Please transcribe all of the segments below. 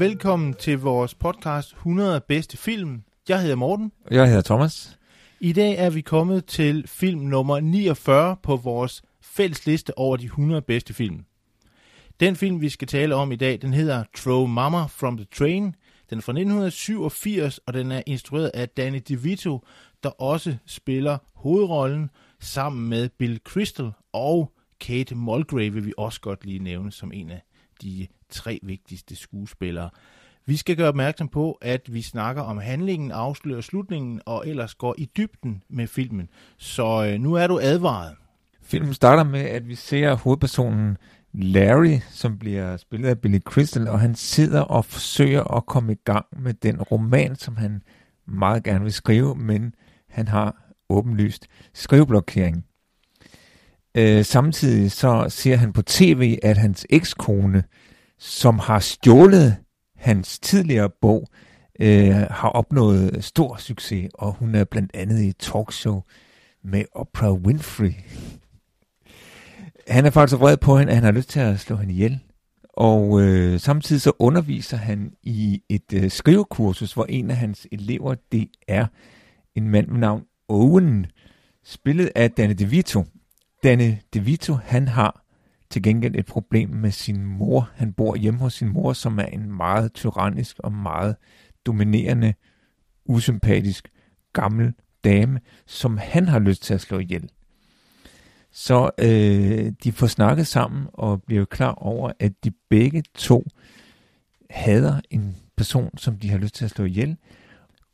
Og velkommen til vores podcast 100 bedste film. Jeg hedder Morten. Jeg hedder Thomas. I dag er vi kommet til film nummer 49 på vores fælles liste over de 100 bedste film. Den film, vi skal tale om i dag, den hedder Throw Mama from the Train. Den er fra 1987, og den er instrueret af Danny DeVito, der også spiller hovedrollen sammen med Bill Crystal og Kate Mulgrew, vil vi også godt lige nævne som en af de tre vigtigste skuespillere. Vi skal gøre opmærksom på, at vi snakker om handlingen, afslører slutningen og ellers går i dybden med filmen. Så øh, nu er du advaret. Filmen starter med, at vi ser hovedpersonen Larry, som bliver spillet af Billy Crystal, og han sidder og forsøger at komme i gang med den roman, som han meget gerne vil skrive, men han har åbenlyst skriveblokering. Øh, samtidig så ser han på tv, at hans ekskone, som har stjålet hans tidligere bog, øh, har opnået stor succes, og hun er blandt andet i et talkshow med Oprah Winfrey. Han er faktisk vred på hende, at han har lyst til at slå hende ihjel. Og øh, samtidig så underviser han i et øh, skrivekursus, hvor en af hans elever, det er en mand med navn Owen, spillet af Danny DeVito. Danny DeVito, han har til gengæld et problem med sin mor. Han bor hjemme hos sin mor, som er en meget tyrannisk og meget dominerende, usympatisk gammel dame, som han har lyst til at slå ihjel. Så øh, de får snakket sammen og bliver klar over, at de begge to hader en person, som de har lyst til at slå ihjel.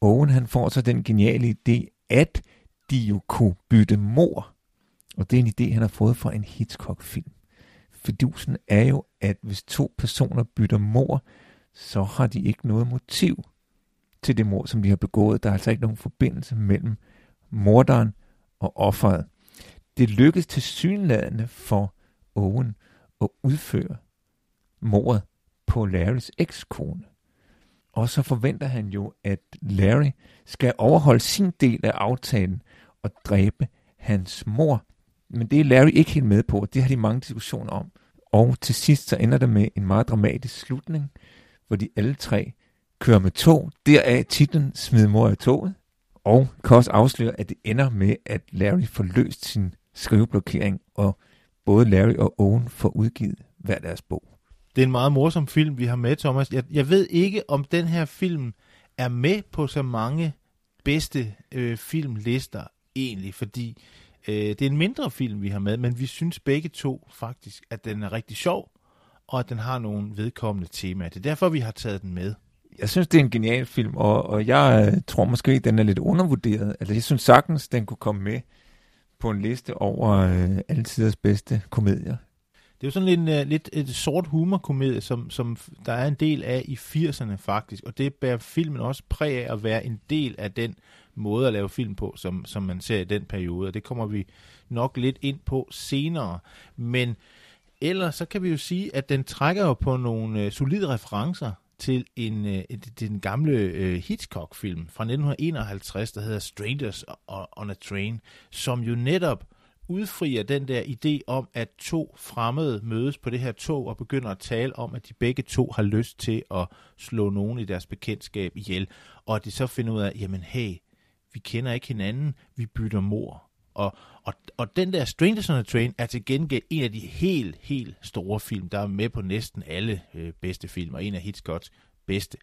Owen han får så den geniale idé, at de jo kunne bytte mor. Og det er en idé, han har fået fra en Hitchcock-film. Fidusen er jo, at hvis to personer bytter mor, så har de ikke noget motiv til det mor, som de har begået. Der er altså ikke nogen forbindelse mellem morderen og offeret. Det lykkes til synladende for Owen at udføre mordet på Larrys ekskone. Og så forventer han jo, at Larry skal overholde sin del af aftalen og dræbe hans mor. Men det er Larry ikke helt med på, og det har de mange diskussioner om. Og til sidst så ender det med en meget dramatisk slutning, hvor de alle tre kører med tog. Deraf titlen Smid mor af toget. Og kan også afsløre, at det ender med, at Larry får løst sin skriveblokering, og både Larry og Owen får udgivet hver deres bog. Det er en meget morsom film, vi har med, Thomas. Jeg, jeg ved ikke, om den her film er med på så mange bedste øh, filmlister egentlig, fordi øh, det er en mindre film, vi har med, men vi synes begge to faktisk, at den er rigtig sjov, og at den har nogle vedkommende temaer. Det er derfor, vi har taget den med. Jeg synes, det er en genial film, og, og jeg øh, tror måske, at den er lidt undervurderet. Altså, jeg synes sagtens, den kunne komme med på en liste over øh, alle tiders bedste komedier. Det er jo sådan lidt, uh, lidt et sort humorkomedie, som, som der er en del af i 80'erne faktisk, og det bærer filmen også præg af at være en del af den måde at lave film på, som, som man ser i den periode, og det kommer vi nok lidt ind på senere. Men ellers så kan vi jo sige, at den trækker jo på nogle øh, solide referencer til en øh, den gamle øh, Hitchcock-film fra 1951, der hedder Strangers on a Train, som jo netop udfrier den der idé om, at to fremmede mødes på det her tog og begynder at tale om, at de begge to har lyst til at slå nogen i deres bekendtskab ihjel, og at de så finder ud af, jamen hey, vi kender ikke hinanden, vi bytter mor. Og, og, og den der Strangers on a Train er til gengæld en af de helt, helt store film, der er med på næsten alle øh, bedste film, og en af Hitchcocks bedste.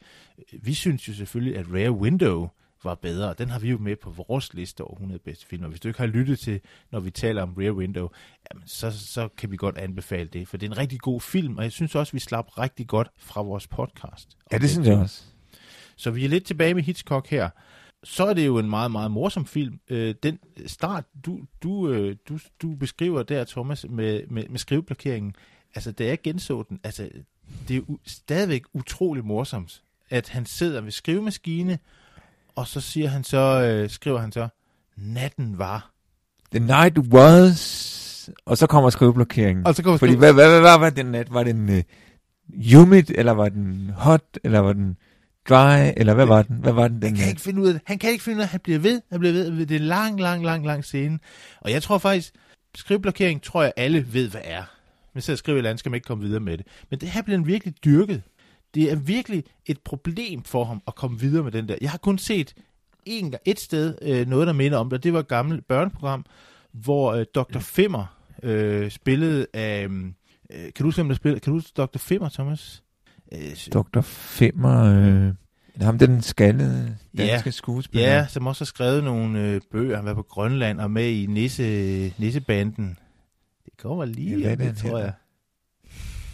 Vi synes jo selvfølgelig, at Rare Window var bedre. Den har vi jo med på vores liste over 100 bedste film. Og hvis du ikke har lyttet til, når vi taler om Rear Window, jamen, så, så kan vi godt anbefale det. For det er en rigtig god film, og jeg synes også, vi slap rigtig godt fra vores podcast. Ja, det synes jeg også. Så vi er lidt tilbage med Hitchcock her. Så er det jo en meget, meget morsom film. Øh, den start, du, du, øh, du, du beskriver der, Thomas, med, med, med skriveblokeringen, altså da jeg genså den, altså det er jo stadigvæk utrolig morsomt, at han sidder ved skrivemaskine, og så siger han så, øh, skriver han så, natten var. The night was, og så kommer skriveblokeringen. Og så kommer Fordi hvad, hvad, hvad, hvad var den nat? Var den uh, humid, eller var den hot, eller var den dry, eller hvad var den? Hvad var den den Han kan nat? ikke finde ud af det. Han kan ikke finde ud af, han bliver ved. Han bliver ved. Det er lang, lang, lang, lang scene. Og jeg tror faktisk, skriveblokering tror jeg alle ved, hvad er. Men så skriver et eller andet, skal man ikke komme videre med det. Men det her bliver han virkelig dyrket. Det er virkelig et problem for ham at komme videre med den der. Jeg har kun set en, et sted øh, noget, der minder om det. Det var et gammelt børneprogram, hvor øh, Dr. Femmer øh, spillede af... Øh, kan du huske, hvem der spillede? Kan du huske Dr. Femmer, Thomas? Øh, Dr. Femmer, øh, ham den skaldede Ja. danske skuespiller. Ja, som også har skrevet nogle øh, bøger. Han var på Grønland og med i Nisse, Nissebanden. Det kommer lige Ja, det, tror jeg.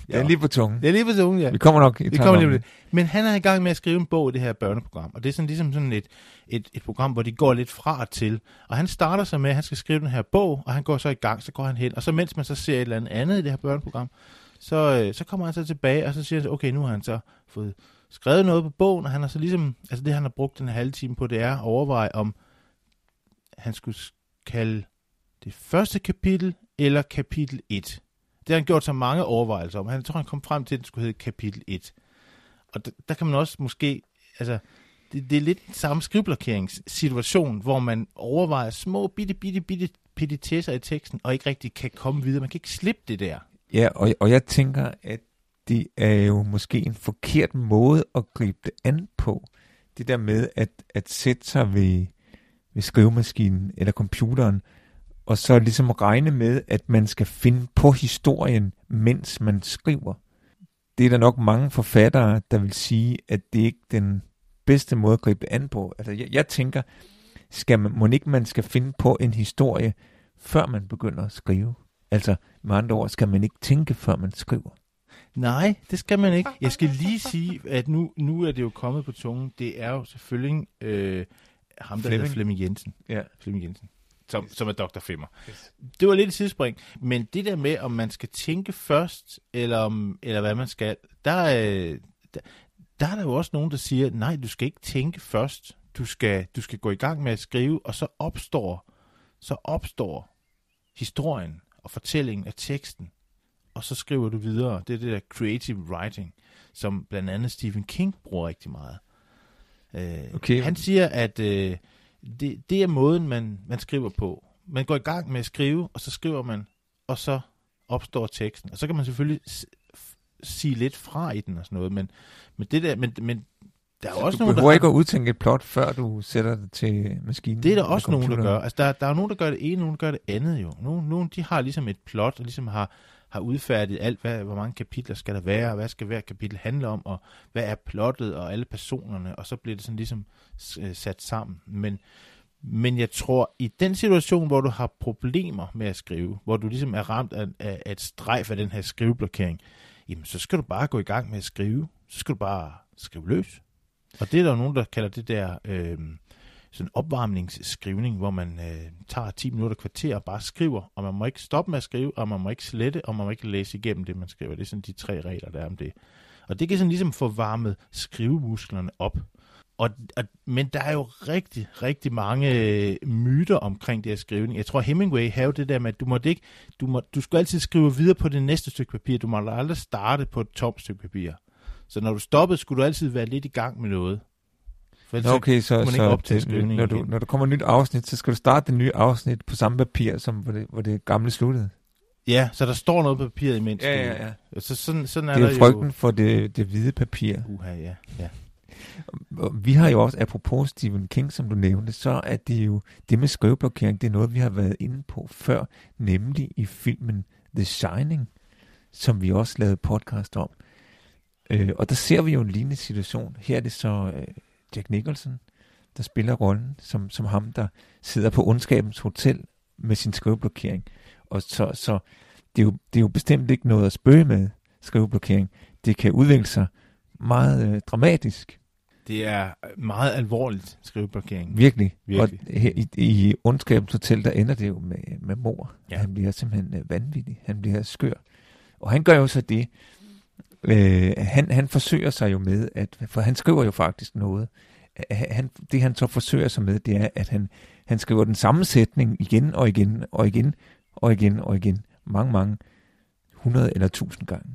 Det er lige på tungen. Det er lige på tungen, ja. Vi kommer nok i Vi kommer om lige. Men han er i gang med at skrive en bog i det her børneprogram. Og det er sådan ligesom sådan et, et, et program, hvor de går lidt fra og til. Og han starter så med, at han skal skrive den her bog, og han går så i gang, så går han hen. Og så mens man så ser et eller andet andet i det her børneprogram, så, øh, så kommer han så tilbage, og så siger han, så, okay, nu har han så fået skrevet noget på bogen, og han har så ligesom, altså det han har brugt den halve time på, det er at overveje, om han skulle kalde det første kapitel eller kapitel 1. Det har han gjort så mange overvejelser om. Han tror, han kom frem til, at det skulle hedde kapitel 1. Og der, der kan man også måske, altså, det, det er lidt den samme skriveblokeringssituation, hvor man overvejer små, bitte, bitte, bitte petitesser i teksten, og ikke rigtig kan komme videre. Man kan ikke slippe det der. Ja, og, og jeg tænker, at det er jo måske en forkert måde at gribe det an på. Det der med at, at sætte sig ved, ved skrivemaskinen eller computeren, og så ligesom regne med, at man skal finde på historien, mens man skriver. Det er der nok mange forfattere, der vil sige, at det ikke er den bedste måde at gribe det an på. Altså, jeg, jeg tænker, skal man, må ikke man skal finde på en historie, før man begynder at skrive? Altså, med andre ord, skal man ikke tænke, før man skriver? Nej, det skal man ikke. Jeg skal lige sige, at nu, nu er det jo kommet på tungen. Det er jo selvfølgelig øh, ham, der hedder Flemming. Flemming Jensen. Ja. Flemming Jensen. Som, som er Dr. Femmer. Yes. Det var lidt et sidespring, men det der med, om man skal tænke først, eller, om, eller hvad man skal, der, er- der, der er der jo også nogen, der siger, nej, du skal ikke tænke først. Du skal, du skal gå i gang med at skrive, og så opstår, så opstår historien og fortællingen af teksten, og så skriver du videre. Det er det der creative writing, som blandt andet Stephen King bruger rigtig meget. Øh, Okay. Han siger, at øh, det, det er måden, man, man skriver på. Man går i gang med at skrive, og så skriver man, og så opstår teksten. Og så kan man selvfølgelig sige lidt fra i den og sådan noget, men, men det der, men, men der er jo også du nogen, der behøver har- ikke at udtænke et plot, før du sætter det til maskinen. det er der også nogen, der gør. Altså, der, der er nogen, der gør det ene, nogen, der gør det andet jo. Nogle, nogle de har ligesom et plot, og ligesom har, har udfærdiget alt, hvad, hvor mange kapitler skal der være, og hvad skal hver kapitel handle om, og hvad er plottet, og alle personerne, og så bliver det sådan ligesom øh, sat sammen. Men, men jeg tror, i den situation, hvor du har problemer med at skrive, hvor du ligesom er ramt af, af, af et strejf af den her skriveblokering, jamen så skal du bare gå i gang med at skrive. Så skal du bare skrive løs. Og det er der jo nogen, der kalder det der... Øh, sådan opvarmningsskrivning, hvor man øh, tager 10 minutter kvarter og bare skriver, og man må ikke stoppe med at skrive, og man må ikke slette, og man må ikke læse igennem det, man skriver. Det er sådan de tre regler, der er om det. Og det kan sådan ligesom få varmet skrivemusklerne op. Og, og, men der er jo rigtig, rigtig mange øh, myter omkring det her skrivning. Jeg tror, Hemingway havde det der med, at du, måtte ikke, du, må, du skal altid skrive videre på det næste stykke papir. Du må aldrig starte på et tomt stykke papir. Så når du stoppede, skulle du altid være lidt i gang med noget. For Nå, okay, så, man ikke så optage det, når, du, når der kommer et nyt afsnit, så skal du starte det nye afsnit på samme papir, som hvor det, hvor det gamle sluttede. Ja, så der står noget på papiret imens. Ja, ja, ja. Så sådan, sådan er, Det der er frygten for det, det hvide papir. jo... Uha, ja, ja. Vi har jo også, apropos Stephen King, som du nævnte, så er det jo, det med skriveblokering, det er noget, vi har været inde på før, nemlig i filmen The Shining, som vi også lavede podcast om. Øh, og der ser vi jo en lignende situation. Her er det så øh, Jack Nicholson, der spiller rollen som, som ham, der sidder på ondskabens hotel med sin skriveblokering. Og så, så det, er jo, det er jo bestemt ikke noget at spøge med skriveblokering. Det kan udvikle sig meget øh, dramatisk. Det er meget alvorligt skriveblokering. Virkelig. Virkelig. Og her i, i Ondskabens Hotel, der ender det jo med, med mor. Ja. Ja. Han bliver simpelthen øh, vanvittig. Han bliver skør. Og han gør jo så det. Øh, han, han forsøger sig jo med, at, for han skriver jo faktisk noget. Han, det han så forsøger sig med, det er, at han, han skriver den samme sætning igen og igen og igen og igen og igen. Mange, mange hundrede eller tusind gange.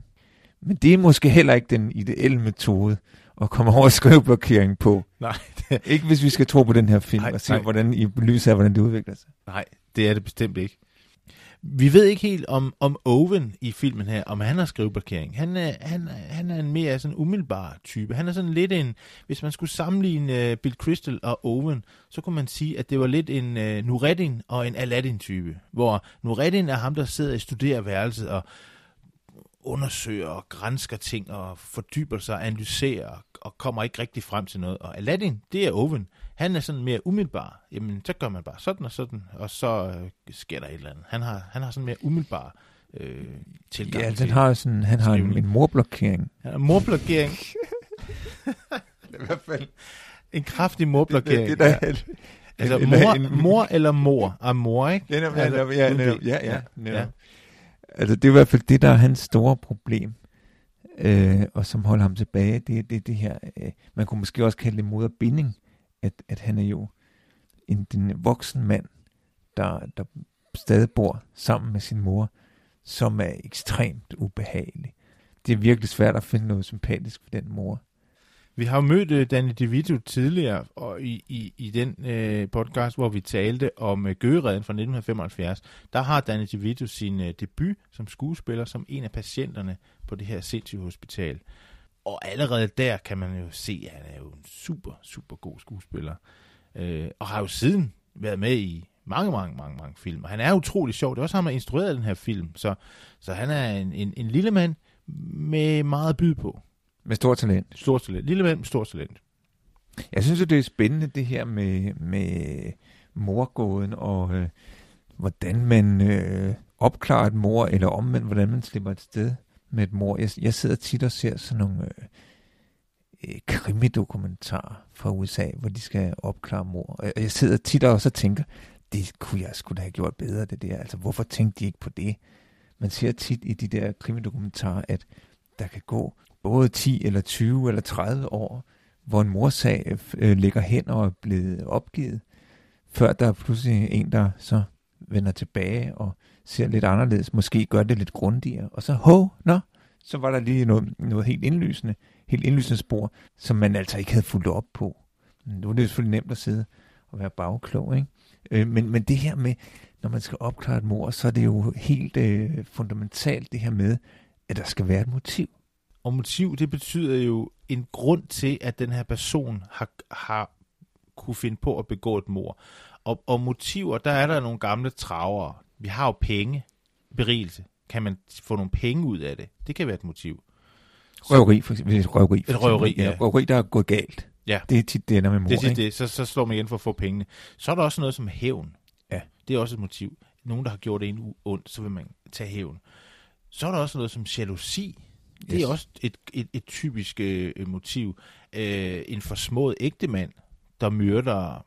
Men det er måske heller ikke den ideelle metode at komme over skriveblokering på. Nej, Ikke hvis vi skal tro på den her film Nej, og se, nej. hvordan i lyset af, hvordan det udvikler sig. Nej, det er det bestemt ikke. Vi ved ikke helt om, om Owen i filmen her, om han har skriveblokering. Han er, han, han er en mere sådan umiddelbar type. Han er sådan lidt en, hvis man skulle sammenligne uh, Bill Crystal og Owen, så kunne man sige, at det var lidt en øh, uh, Nureddin og en Aladdin-type. Hvor Nureddin er ham, der sidder i studerværelset og undersøger og grænsker ting og fordyber sig, analyserer og- og kommer ikke rigtig frem til noget. Og Aladdin, det er Owen. Han er sådan mere umiddelbar. Jamen, så gør man bare sådan og sådan, og så øh, sker der et eller andet. Han har, han har sådan mere umiddelbar øh, tilgang Ja, til den har sådan, han har en, en morblokering. Har morblokering. I hvert fald. En kraftig morblokering. Det, det, ja. det, Altså, eller mor, en- mor eller mor er mor, ikke? Ja, netop, ja, Altså, netop, ja, netop, ja, ja, netop. ja. Altså, det er i hvert fald det, der er hans store problem, øh, og som holder ham tilbage, det er det, det her, øh, man kunne måske også kalde det moderbinding, at, at han er jo en den voksen mand, der, der stadig bor sammen med sin mor, som er ekstremt ubehagelig. Det er virkelig svært at finde noget sympatisk for den mor. Vi har jo mødt uh, Danny DeVito tidligere og i, i, i den uh, podcast, hvor vi talte om øh, uh, Gøgeredden fra 1975. Der har Danny DeVito sin uh, debut som skuespiller, som en af patienterne på det her sindssyge hospital. Og allerede der kan man jo se, at han er jo en super, super god skuespiller. Uh, og har jo siden været med i mange, mange, mange, mange film. Og han er utrolig sjov. Det er også ham, der instrueret den her film. Så, så han er en, en, en lille mand med meget at byde på. Med stor talent. Stort talent. Lille mand med stort talent. Jeg synes det er spændende det her med, med morgåden, og øh, hvordan man øh, opklarer et mor, eller omvendt, hvordan man slipper et sted med et mor. Jeg, jeg sidder tit og ser sådan nogle øh, øh, krimidokumentarer fra USA, hvor de skal opklare mor. Og jeg sidder tit også så tænker, det kunne jeg skulle da have gjort bedre, det der. Altså, hvorfor tænkte de ikke på det? Man ser tit i de der krimidokumentarer, at der kan gå både 10 eller 20 eller 30 år, hvor en morsag øh, ligger hen og er blevet opgivet, før der er pludselig en, der så vender tilbage og ser lidt anderledes, måske gør det lidt grundigere, og så, ho, nå, så var der lige noget, noget helt indlysende, helt indlysende spor, som man altså ikke havde fulgt op på. Nu er det jo selvfølgelig nemt at sidde og være bagklog, ikke? Øh, men, men det her med, når man skal opklare et mor, så er det jo helt øh, fundamentalt det her med, at der skal være et motiv. Og motiv, det betyder jo en grund til, at den her person har, har kunne finde på at begå et mor. Og, og motiver, der er der nogle gamle travere. Vi har jo penge, berigelse. Kan man få nogle penge ud af det? Det kan være et motiv. Røveri, for eksempel. Et røveri, for Et røveri, ja. Røveri, der er gået galt. Ja. Det er tit, det ender med mor, Det er tit ikke? det. Så, så slår man igen for at få pengene. Så er der også noget som hævn. Ja. Det er også et motiv. Nogen, der har gjort en ondt, så vil man tage hævn. Så er der også noget som jalousi. Det Yes. er også et, et, et typisk øh, motiv. Øh, en forsmået ægtemand, der myrder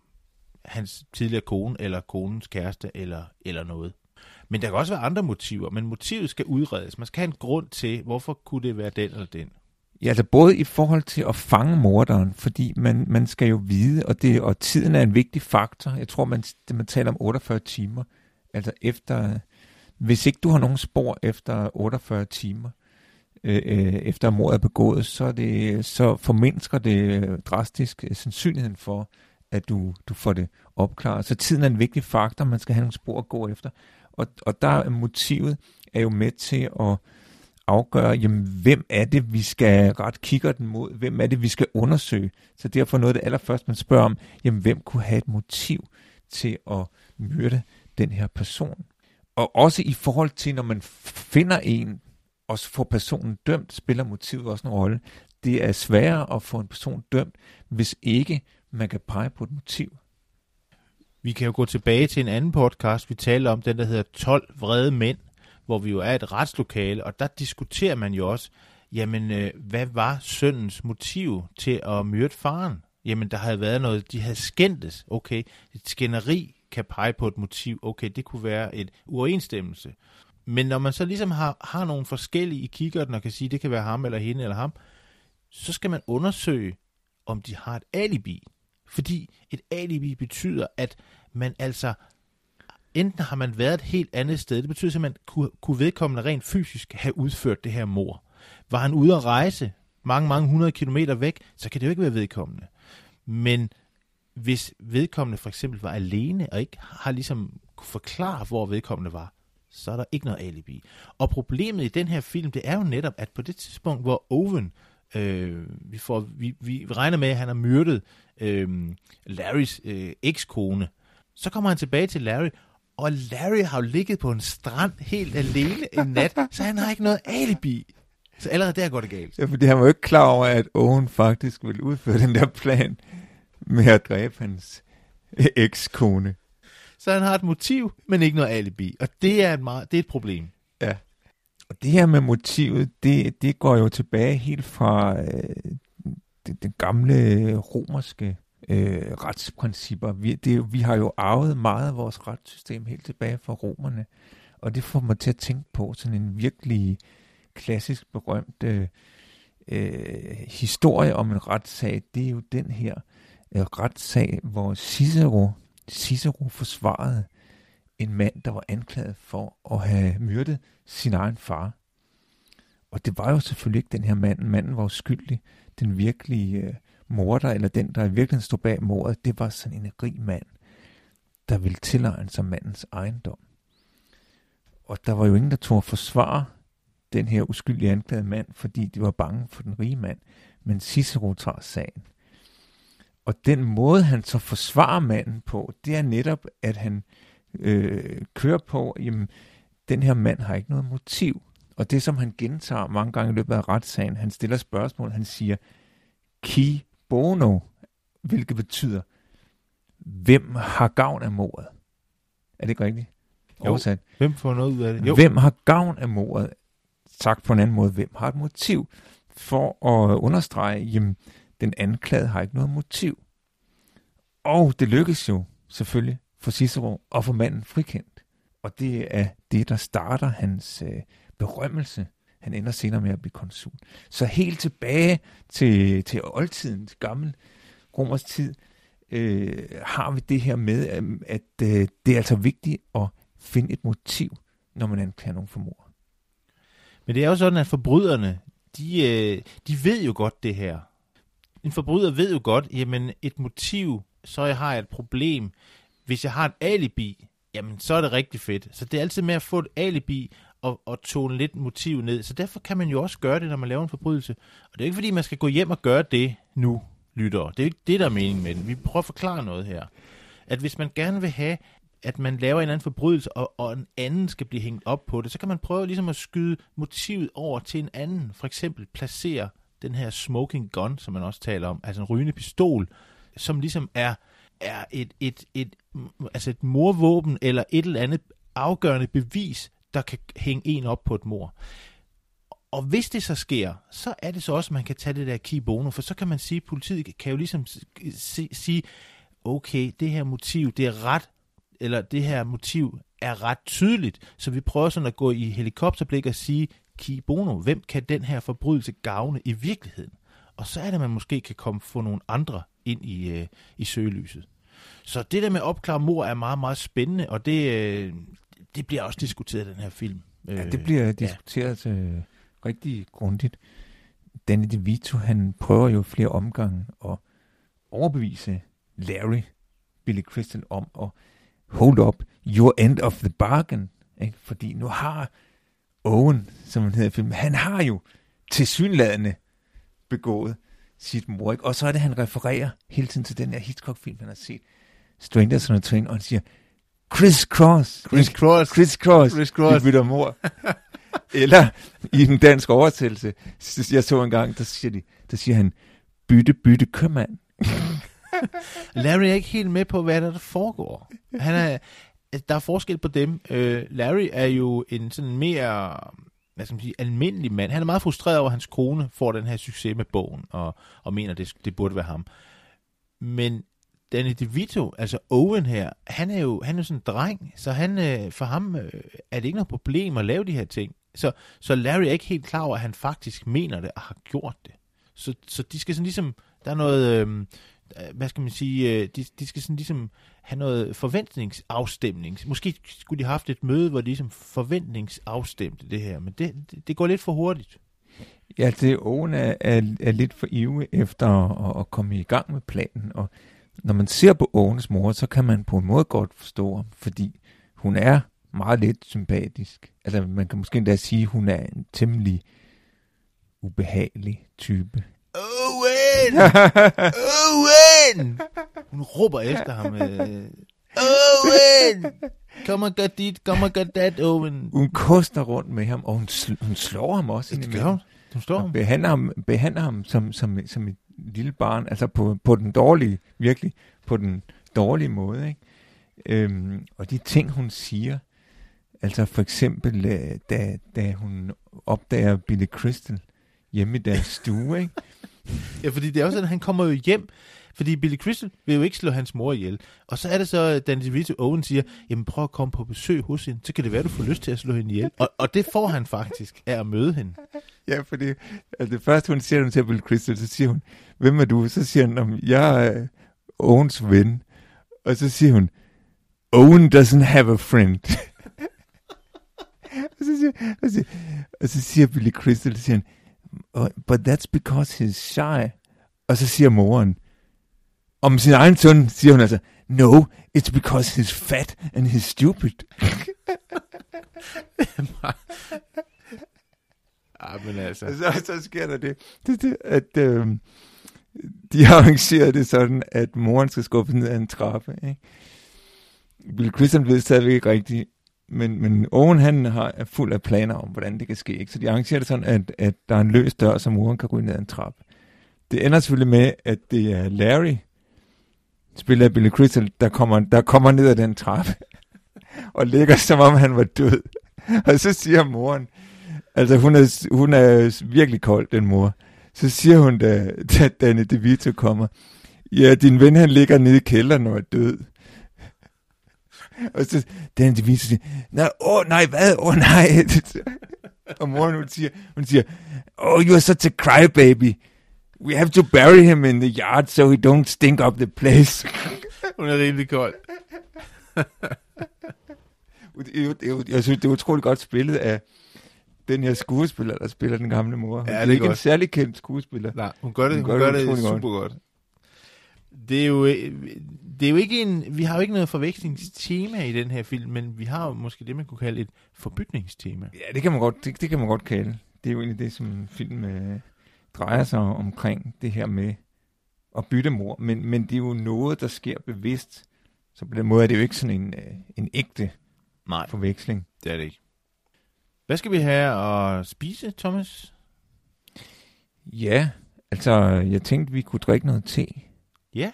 hans tidligere kone, eller konens kæreste, eller, eller noget. Men der kan også være andre motiver, men motivet skal udredes. Man skal have en grund til, hvorfor kunne det være den eller den. Ja, altså både i forhold til at fange morderen, fordi man, man skal jo vide, og, det, og tiden er en vigtig faktor. Jeg tror, man, det, man taler om 48 timer. Altså efter, hvis ikke du har nogen spor efter 48 timer, øh, øh efter mordet er begået, så, er det, så formindsker det øh, drastisk øh, sandsynligheden for, at du, du får det opklaret. Så tiden er en vigtig faktor, man skal have nogle spor at gå efter. Og, og der er motivet er jo med til at afgøre, jamen, hvem er det, vi skal ret kigger den mod? Hvem er det, vi skal undersøge? Så derfor noget af det allerførste, man spørger om, jamen, hvem kunne have et motiv til at myrde den her person? Og også i forhold til, når man finder en, og får personen dømt, spiller motivet også en rolle. Det er sværere at få en person dømt, hvis ikke man kan pege på et motiv. Vi kan jo gå tilbage til en anden podcast, vi talte om, den der hedder 12 vrede mænd, hvor vi jo er et retslokale, og der diskuterer man jo også, jamen, øh, hvad var søndens motiv til at myrde faren? Jamen, der havde været noget, de havde skændtes. Okay, et skænderi kan pege på et motiv. Okay, det kunne være et uoverensstemmelse. Men når man så ligesom har, har nogle forskellige i kikkerten og kan sige, det kan være ham eller hende eller ham, så skal man undersøge, om de har et alibi. Fordi et alibi betyder, at man altså enten har man været et helt andet sted, det betyder simpelthen, kunne, kunne vedkommende rent fysisk have udført det her mor. Var han ude at rejse mange, mange hundrede kilometer væk, så kan det jo ikke være vedkommende. Men hvis vedkommende for eksempel var alene, og ikke har ligesom kunne forklare, hvor vedkommende var, så er der ikke noget alibi. Og problemet i den her film, det er jo netop, at på det tidspunkt, hvor Owen, øh, vi, får, vi, vi regner med, at han har myrdet øh, Larrys øh, ekskone, så kommer han tilbage til Larry, og Larry har jo ligget på en strand helt alene en nat, så han har ikke noget alibi. Så allerede der går det galt. Ja, fordi han var jo ikke klar over, at Owen faktisk ville udføre den der plan med at dræbe hans ekskone. Så han har et motiv, men ikke noget alibi. Og det er et, meget, det er et problem. Og det her med motivet, det, det går jo tilbage helt fra øh, det, gamle romerske øh, retsprincipper. Vi, det, vi har jo arvet meget af vores retssystem helt tilbage fra romerne, og det får mig til at tænke på sådan en virkelig klassisk berømt øh, øh, historie om en retssag. Det er jo den her øh, retssag, hvor Cicero, Cicero forsvarede en mand, der var anklaget for at have myrdet sin egen far. Og det var jo selvfølgelig ikke den her mand. Manden var uskyldig. Den virkelige øh, morder, eller den, der i virkeligheden stod bag mordet, det var sådan en rig mand, der ville tilegne sig mandens ejendom. Og der var jo ingen, der tog at forsvare den her uskyldige anklagede mand, fordi de var bange for den rige mand. Men Cicero tager sagen. Og den måde, han så forsvarer manden på, det er netop, at han øh, kører på, jamen, den her mand har ikke noget motiv. Og det, som han gentager mange gange i løbet af retssagen, han stiller spørgsmål, han siger, qui bono, hvilket betyder, hvem har gavn af mordet? Er det ikke rigtigt? Oversat. Hvem får noget ud af det? Jo. Hvem har gavn af mordet? Sagt på en anden måde, hvem har et motiv for at understrege, jamen, den anklagede har ikke noget motiv. Og det lykkes jo selvfølgelig for Cicero og for manden frikendt. Og det er det, der starter hans øh, berømmelse han ender senere med at blive konsul. Så helt tilbage til, til oldtiden, til gammel romers tid, øh, har vi det her med, at, at øh, det er altså vigtigt at finde et motiv, når man anklager nogen for mord. Men det er jo sådan, at forbryderne, de, øh, de ved jo godt det her. En forbryder ved jo godt, jamen et motiv, så jeg har et problem. Hvis jeg har et alibi, jamen så er det rigtig fedt. Så det er altid med at få et alibi, og, og tone lidt motiv ned. Så derfor kan man jo også gøre det, når man laver en forbrydelse. Og det er ikke fordi, man skal gå hjem og gøre det nu, lytter. Det er ikke det, der er meningen med den. Vi prøver at forklare noget her. At hvis man gerne vil have, at man laver en eller anden forbrydelse, og, og en anden skal blive hængt op på det, så kan man prøve ligesom at skyde motivet over til en anden. For eksempel placere den her smoking gun, som man også taler om, altså en rygende pistol, som ligesom er, er et, et, et, altså et morvåben eller et eller andet afgørende bevis der kan hænge en op på et mor. Og hvis det så sker, så er det så også, at man kan tage det der key bono, for så kan man sige, at politiet kan jo ligesom sige, okay, det her motiv, det er ret, eller det her motiv er ret tydeligt, så vi prøver sådan at gå i helikopterblik og sige, key bono, hvem kan den her forbrydelse gavne i virkeligheden? Og så er det, at man måske kan komme få nogle andre ind i, øh, i søgelyset. Så det der med opklare mor er meget, meget spændende, og det, øh, det bliver også diskuteret i den her film. Ja, det bliver diskuteret ja. øh, rigtig grundigt. Danny DeVito, han prøver jo flere omgange at overbevise Larry, Billy Crystal, om at hold up your end of the bargain. Ikke? Fordi nu har Owen, som han hedder i filmen, han har jo tilsyneladende begået sit mor. Ikke? Og så er det, han refererer hele tiden til den her Hitchcock-film, han har set, Strangers on a Train, og han siger, Chris Cross. Chris Cross. Chris Cross. Chris Cross. bytter mor. Eller i den danske oversættelse, jeg så en gang, der siger, de, der siger han, bytte, bytte købmand. Larry er ikke helt med på, hvad der, der foregår. Han er, der er forskel på dem. Uh, Larry er jo en sådan mere hvad skal man sige, almindelig mand. Han er meget frustreret over, at hans kone får den her succes med bogen, og, og mener, det, det burde være ham. Men Danny DeVito, altså Owen her, han er jo, han er jo sådan en dreng, så han, øh, for ham øh, er det ikke noget problem at lave de her ting. Så, så Larry er ikke helt klar over, at han faktisk mener det og har gjort det. Så, så de skal sådan ligesom, der er noget, øh, hvad skal man sige, øh, de, de skal sådan ligesom have noget forventningsafstemning. Måske skulle de have haft et møde, hvor de ligesom forventningsafstemte det her, men det, det, det går lidt for hurtigt. Ja, det Owen er, er, er lidt for ivrig efter at, at komme i gang med planen, og når man ser på Owens mor, så kan man på en måde godt forstå ham, fordi hun er meget lidt sympatisk. Altså, man kan måske endda sige, at hun er en temmelig ubehagelig type. Owen! Owen! Hun råber efter ham. Øh. Owen! Kom og gør dit, kom og gør dat, Owen. Hun koster rundt med ham, og hun, sl- hun slår ham også. Det gør hun. Hun slår ham. Behandler ham, behandler ham som, som, som et lille barn, altså på, på den dårlige, virkelig på den dårlige måde. Ikke? Øhm, og de ting, hun siger, altså for eksempel, øh, da, da hun opdager Billy Crystal hjemme i deres stue, ikke? Ja, fordi det er også sådan, at han kommer jo hjem, fordi Billy Crystal vil jo ikke slå hans mor ihjel. Og så er det så, at Danny DeVito Owen siger, jamen prøv at komme på besøg hos hende, så kan det være, du får lyst til at slå hende ihjel. Og, og det får han faktisk af at møde hende. Ja, fordi altså, det første, hun siger til Billy Crystal, så siger hun, hvem er du? Så siger han, jeg er Owens ven. Og så siger hun, Owen doesn't have a friend. og, så siger, og, så, og så siger Billy Crystal, så siger han, but that's because he's shy. Og så siger moren, om sin egen søn, siger hun altså, no, it's because he's fat and he's stupid. ah, men altså. Så, så sker der det, det, det at øh, de har arrangeret det sådan, at moren skal skubbe ned ad en trappe. Ikke? Bill Christian ved stadigvæk ikke rigtigt, men, men Owen han har, er fuld af planer om, hvordan det kan ske. Ikke? Så de arrangerer det sådan, at, at der er en løs dør, så moren kan gå ned ad en trappe. Det ender selvfølgelig med, at det er Larry, spiller af Billy Crystal, der kommer, der kommer ned ad den trappe, og ligger som om han var død. Og så siger moren, altså hun er, hun er virkelig kold, den mor. Så siger hun, da, da Danny DeVito kommer, ja, din ven han ligger nede i kælderen og er død. Og så Danny DeVito siger, nej, åh oh, nej, hvad, åh oh, nej. og moren hun siger, hun siger, oh, you are such a crybaby. We have to bury him in the yard, so he don't stink up the place. Hun er rimelig kold. det, det, jeg synes, det er utroligt godt spillet af den her skuespiller, der spiller den gamle mor. Hun Ja, er, det er ikke godt. en særlig kendt skuespiller. Nej, hun gør det, Hun hun gør gør det det, utrolig godt. super godt. Det er jo, øh, det er jo ikke en, vi har jo ikke noget forvekslingstema i den her film, men vi har jo måske det, man kunne kalde et forbytningstema. Ja, det kan man godt, det, det kan man godt kalde. Det er jo egentlig det, som film øh, drejer sig omkring, det her med at bytte mor. Men, men det er jo noget, der sker bevidst. Så på den måde er det jo ikke sådan en, øh, en ægte Nej, forveksling. det er det ikke. Hvad skal vi have at spise, Thomas? Ja, altså jeg tænkte, vi kunne drikke noget te. Ja,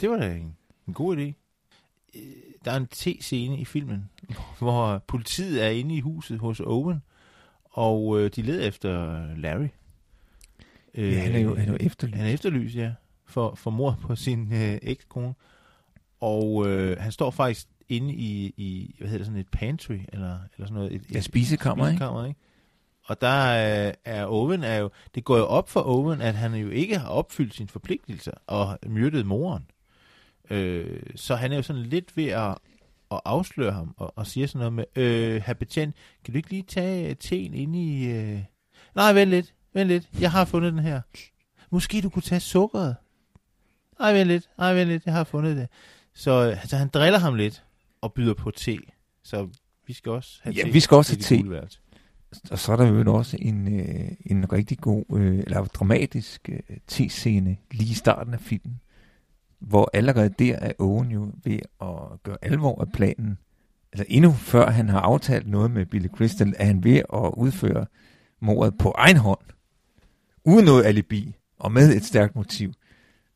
det var da en, en god idé. Øh, Der er en T-scene i filmen, hvor politiet er inde i huset hos Owen, og øh, de leder efter Larry. Ja, han er jo, han er jo efterlyst. Han er efterlyst, ja, for, for mor på sin øh, ekskone. Og øh, han står faktisk inde i, i, hvad hedder det, sådan et pantry, eller, eller sådan noget. Et, Ja, et spisekammer, ikke? spisekammer, ikke? Og der er, er Owen, er jo, det går jo op for Owen, at han jo ikke har opfyldt sine forpligtelser og myrdet moren. Øh, så han er jo sådan lidt ved at, at afsløre ham og, og siger sådan noget med, øh, herr betjent, kan du ikke lige tage teen inde i... Øh... Nej, vent lidt, vent lidt, jeg har fundet den her. Måske du kunne tage sukkeret. Nej, vent lidt, nej, vent lidt, jeg har fundet det. Så altså, han driller ham lidt og byder på te. Så vi skal også have Ja, te. vi skal også have te. Og så er der jo også en, øh, en rigtig god, øh, eller dramatisk øh, te-scene lige i starten af filmen, hvor allerede der er Owen jo ved at gøre alvor af planen. Altså endnu før han har aftalt noget med Billy Crystal, er han ved at udføre mordet på egen hånd. Uden noget alibi, og med et stærkt motiv.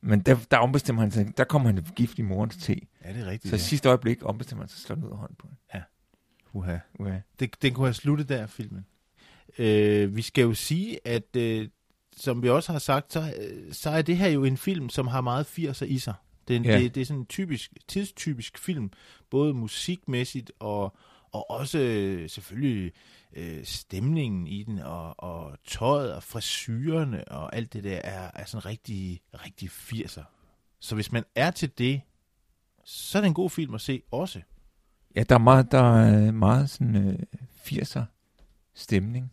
Men der, der ombestemmer han sig, der kommer han gift i morens te. Ja, det er rigtigt. Så i ja. sidste øjeblik ombestemmer han sig at slå ned af hånden på hende. Uha. Uha. Det, den kunne have sluttet der, filmen. Øh, vi skal jo sige, at øh, som vi også har sagt, så, øh, så er det her jo en film, som har meget 80'er i sig. Det er, Ja. det, det er sådan en typisk, tidstypisk film, både musikmæssigt og, og også øh, selvfølgelig øh, stemningen i den, og, og tøjet og frisyrerne og alt det der er, er sådan rigtig, rigtig 80'er. Så hvis man er til det, så er det en god film at se også. Ja, der er meget, der er øh, meget sådan øh, 80'er stemning.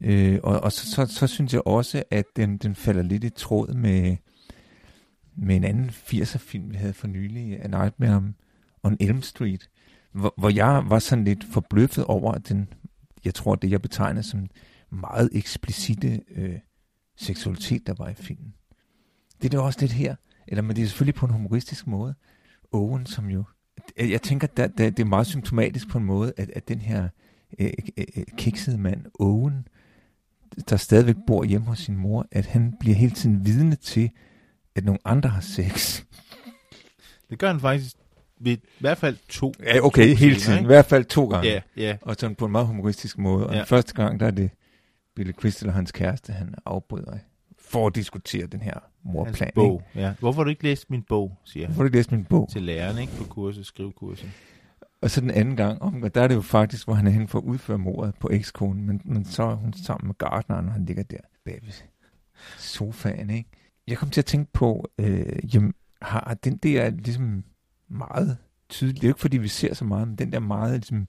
Øh, og og så, så, så synes jeg også, at den, den falder lidt i tråd med, med en anden 80'er film, vi havde for nylig, A Nightmare on- Elm Street, hvor, hvor jeg var sådan lidt forbløffet over den, jeg tror, det jeg betegner som meget eksplicite øh, seksualitet, der var i filmen. Det er det også lidt her, eller men det er selvfølgelig på en humoristisk måde. Owen, som jo jeg tænker, at det er meget symptomatisk på en måde, at, at den her øh, øh, øh, kiksede mand, Owen, der stadigvæk bor hjemme hos sin mor, at han bliver hele tiden vidne til, at nogle andre har sex. Det gør han faktisk ved i hvert fald to. Ja, okay, to hele tiden. I ikke? hvert fald to gange. Ja, ja. Og sådan på en meget humoristisk måde. Og Ja. den første gang, der er det Billy Crystal og hans kæreste, han afbryder for at diskutere den her Hans morplan. bog. Ja. Hvorfor har du ikke læst min bog, siger han Hvorfor har du ikke læst min bog? til læreren ikke på kurset, skrivekurset. Og så den anden gang, om, der er det jo faktisk, hvor han er hen for at udføre mordet på ekskonen, men, men så er hun sammen med Gardneren, og han ligger der bag sofaen, ikke? Jeg kom til at tænke på, øh, jamen, har den der ligesom meget tydelig, det er jo ikke fordi, vi ser så meget, men den der meget ligesom,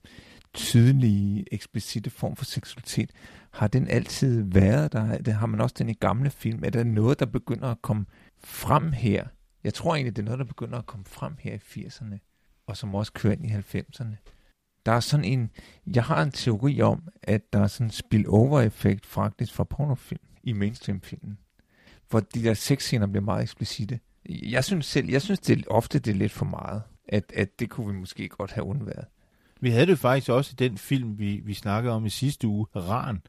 tydelige, eksplicite form for seksualitet, har den altid været der? Det har man også den i gamle film. Er der noget, der begynder at komme frem her? Jeg tror egentlig, det er noget, der begynder at komme frem her i 80'erne og som også kører ind i 90'erne. Der er sådan en, jeg har en teori om, at der er sådan en spillover-effekt faktisk fra pornofilm i mainstream-filmen. Hvor de der sexscener bliver meget eksplicite. Jeg synes selv, jeg synes det er, ofte det er lidt for meget. At, at det kunne vi måske godt have undværet. Vi havde det faktisk også i den film, vi, vi snakkede om i sidste uge, Ran.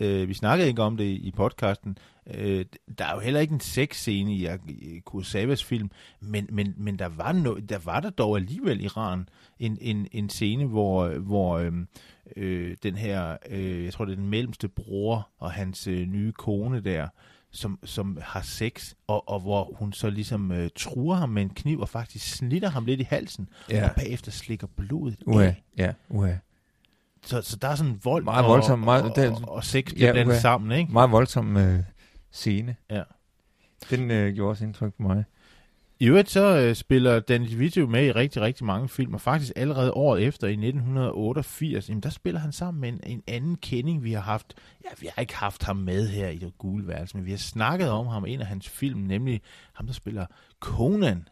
Øh, vi snakkede ikke om det i podcasten. Øh, der er jo heller ikke en sexscene i, i Kurosawas film, men, men, men der, var no, der var der dog alligevel i Ran en, en, en scene, hvor, hvor øh, øh, den her, øh, jeg tror det er den mellemste bror og hans øh, nye kone der, som, som har sex, og, og hvor hun så ligesom øh, truer ham med en kniv og faktisk snitter ham lidt i halsen, Ja. og bagefter slikker blodet Uha, af. ja, uha. Så, så der er sådan vold Meget og, voldsomt, meget- og, det- og, og sex Ja, blandet uha. sammen, ikke? Meget voldsom øh, scene. Ja. Den øh, gjorde også indtryk på mig. I øvrigt så øh, spiller Danny DeVito med i rigtig, rigtig mange film, og faktisk allerede året efter, i 1988, jamen, der spiller han sammen med en, en anden kending, vi har haft. Ja, vi har ikke haft ham med her i det gule værelse, men vi har snakket om ham i en af hans film, nemlig ham, der spiller Conan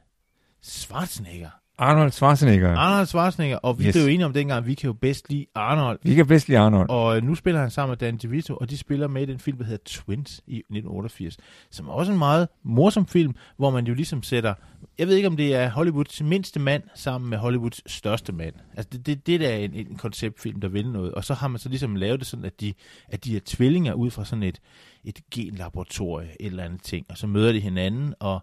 Schwarzenegger. Arnold Schwarzenegger. Arnold Schwarzenegger, og vi Yes. blev jo enige om dengang, vi kan jo bedst lide Arnold. Vi kan bedst lide Arnold. Og øh, nu spiller han sammen med Dan DeVito, og de spiller med i den film, der hedder Twins i 1988, som er også en meget morsom film, hvor man jo ligesom sætter, jeg ved ikke om det er Hollywoods mindste mand sammen med Hollywoods største mand. Altså det, det, det der er en, en konceptfilm, der vil noget, og så har man så ligesom lavet det sådan, at de, at de er tvillinger ud fra sådan et, et genlaboratorie, et eller andet ting, og så møder de hinanden, og,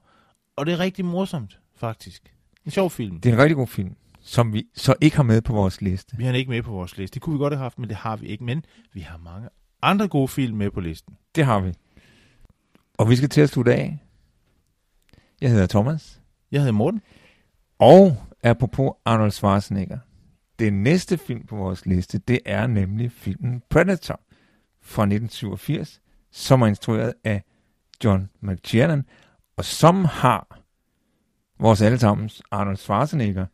og det er rigtig morsomt, faktisk. En sjov film. Det er en rigtig god film, som vi så ikke har med på vores liste. Vi har den ikke med på vores liste. Det kunne vi godt have haft, men det har vi ikke. Men vi har mange andre gode film med på listen. Det har vi. Og vi skal til at slutte af. Jeg hedder Thomas. Jeg hedder Morten. Og apropos Arnold Schwarzenegger. Den næste film på vores liste, det er nemlig filmen Predator fra 1987, som er instrueret af John McTiernan, og som har vores allesammens Arnold Schwarzenegger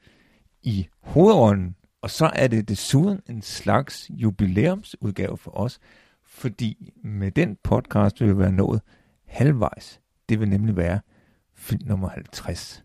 i hovedrollen. Og så er det desuden en slags jubilæumsudgave for os, fordi med den podcast vil vi være nået halvvejs. Det vil nemlig være film nummer 50.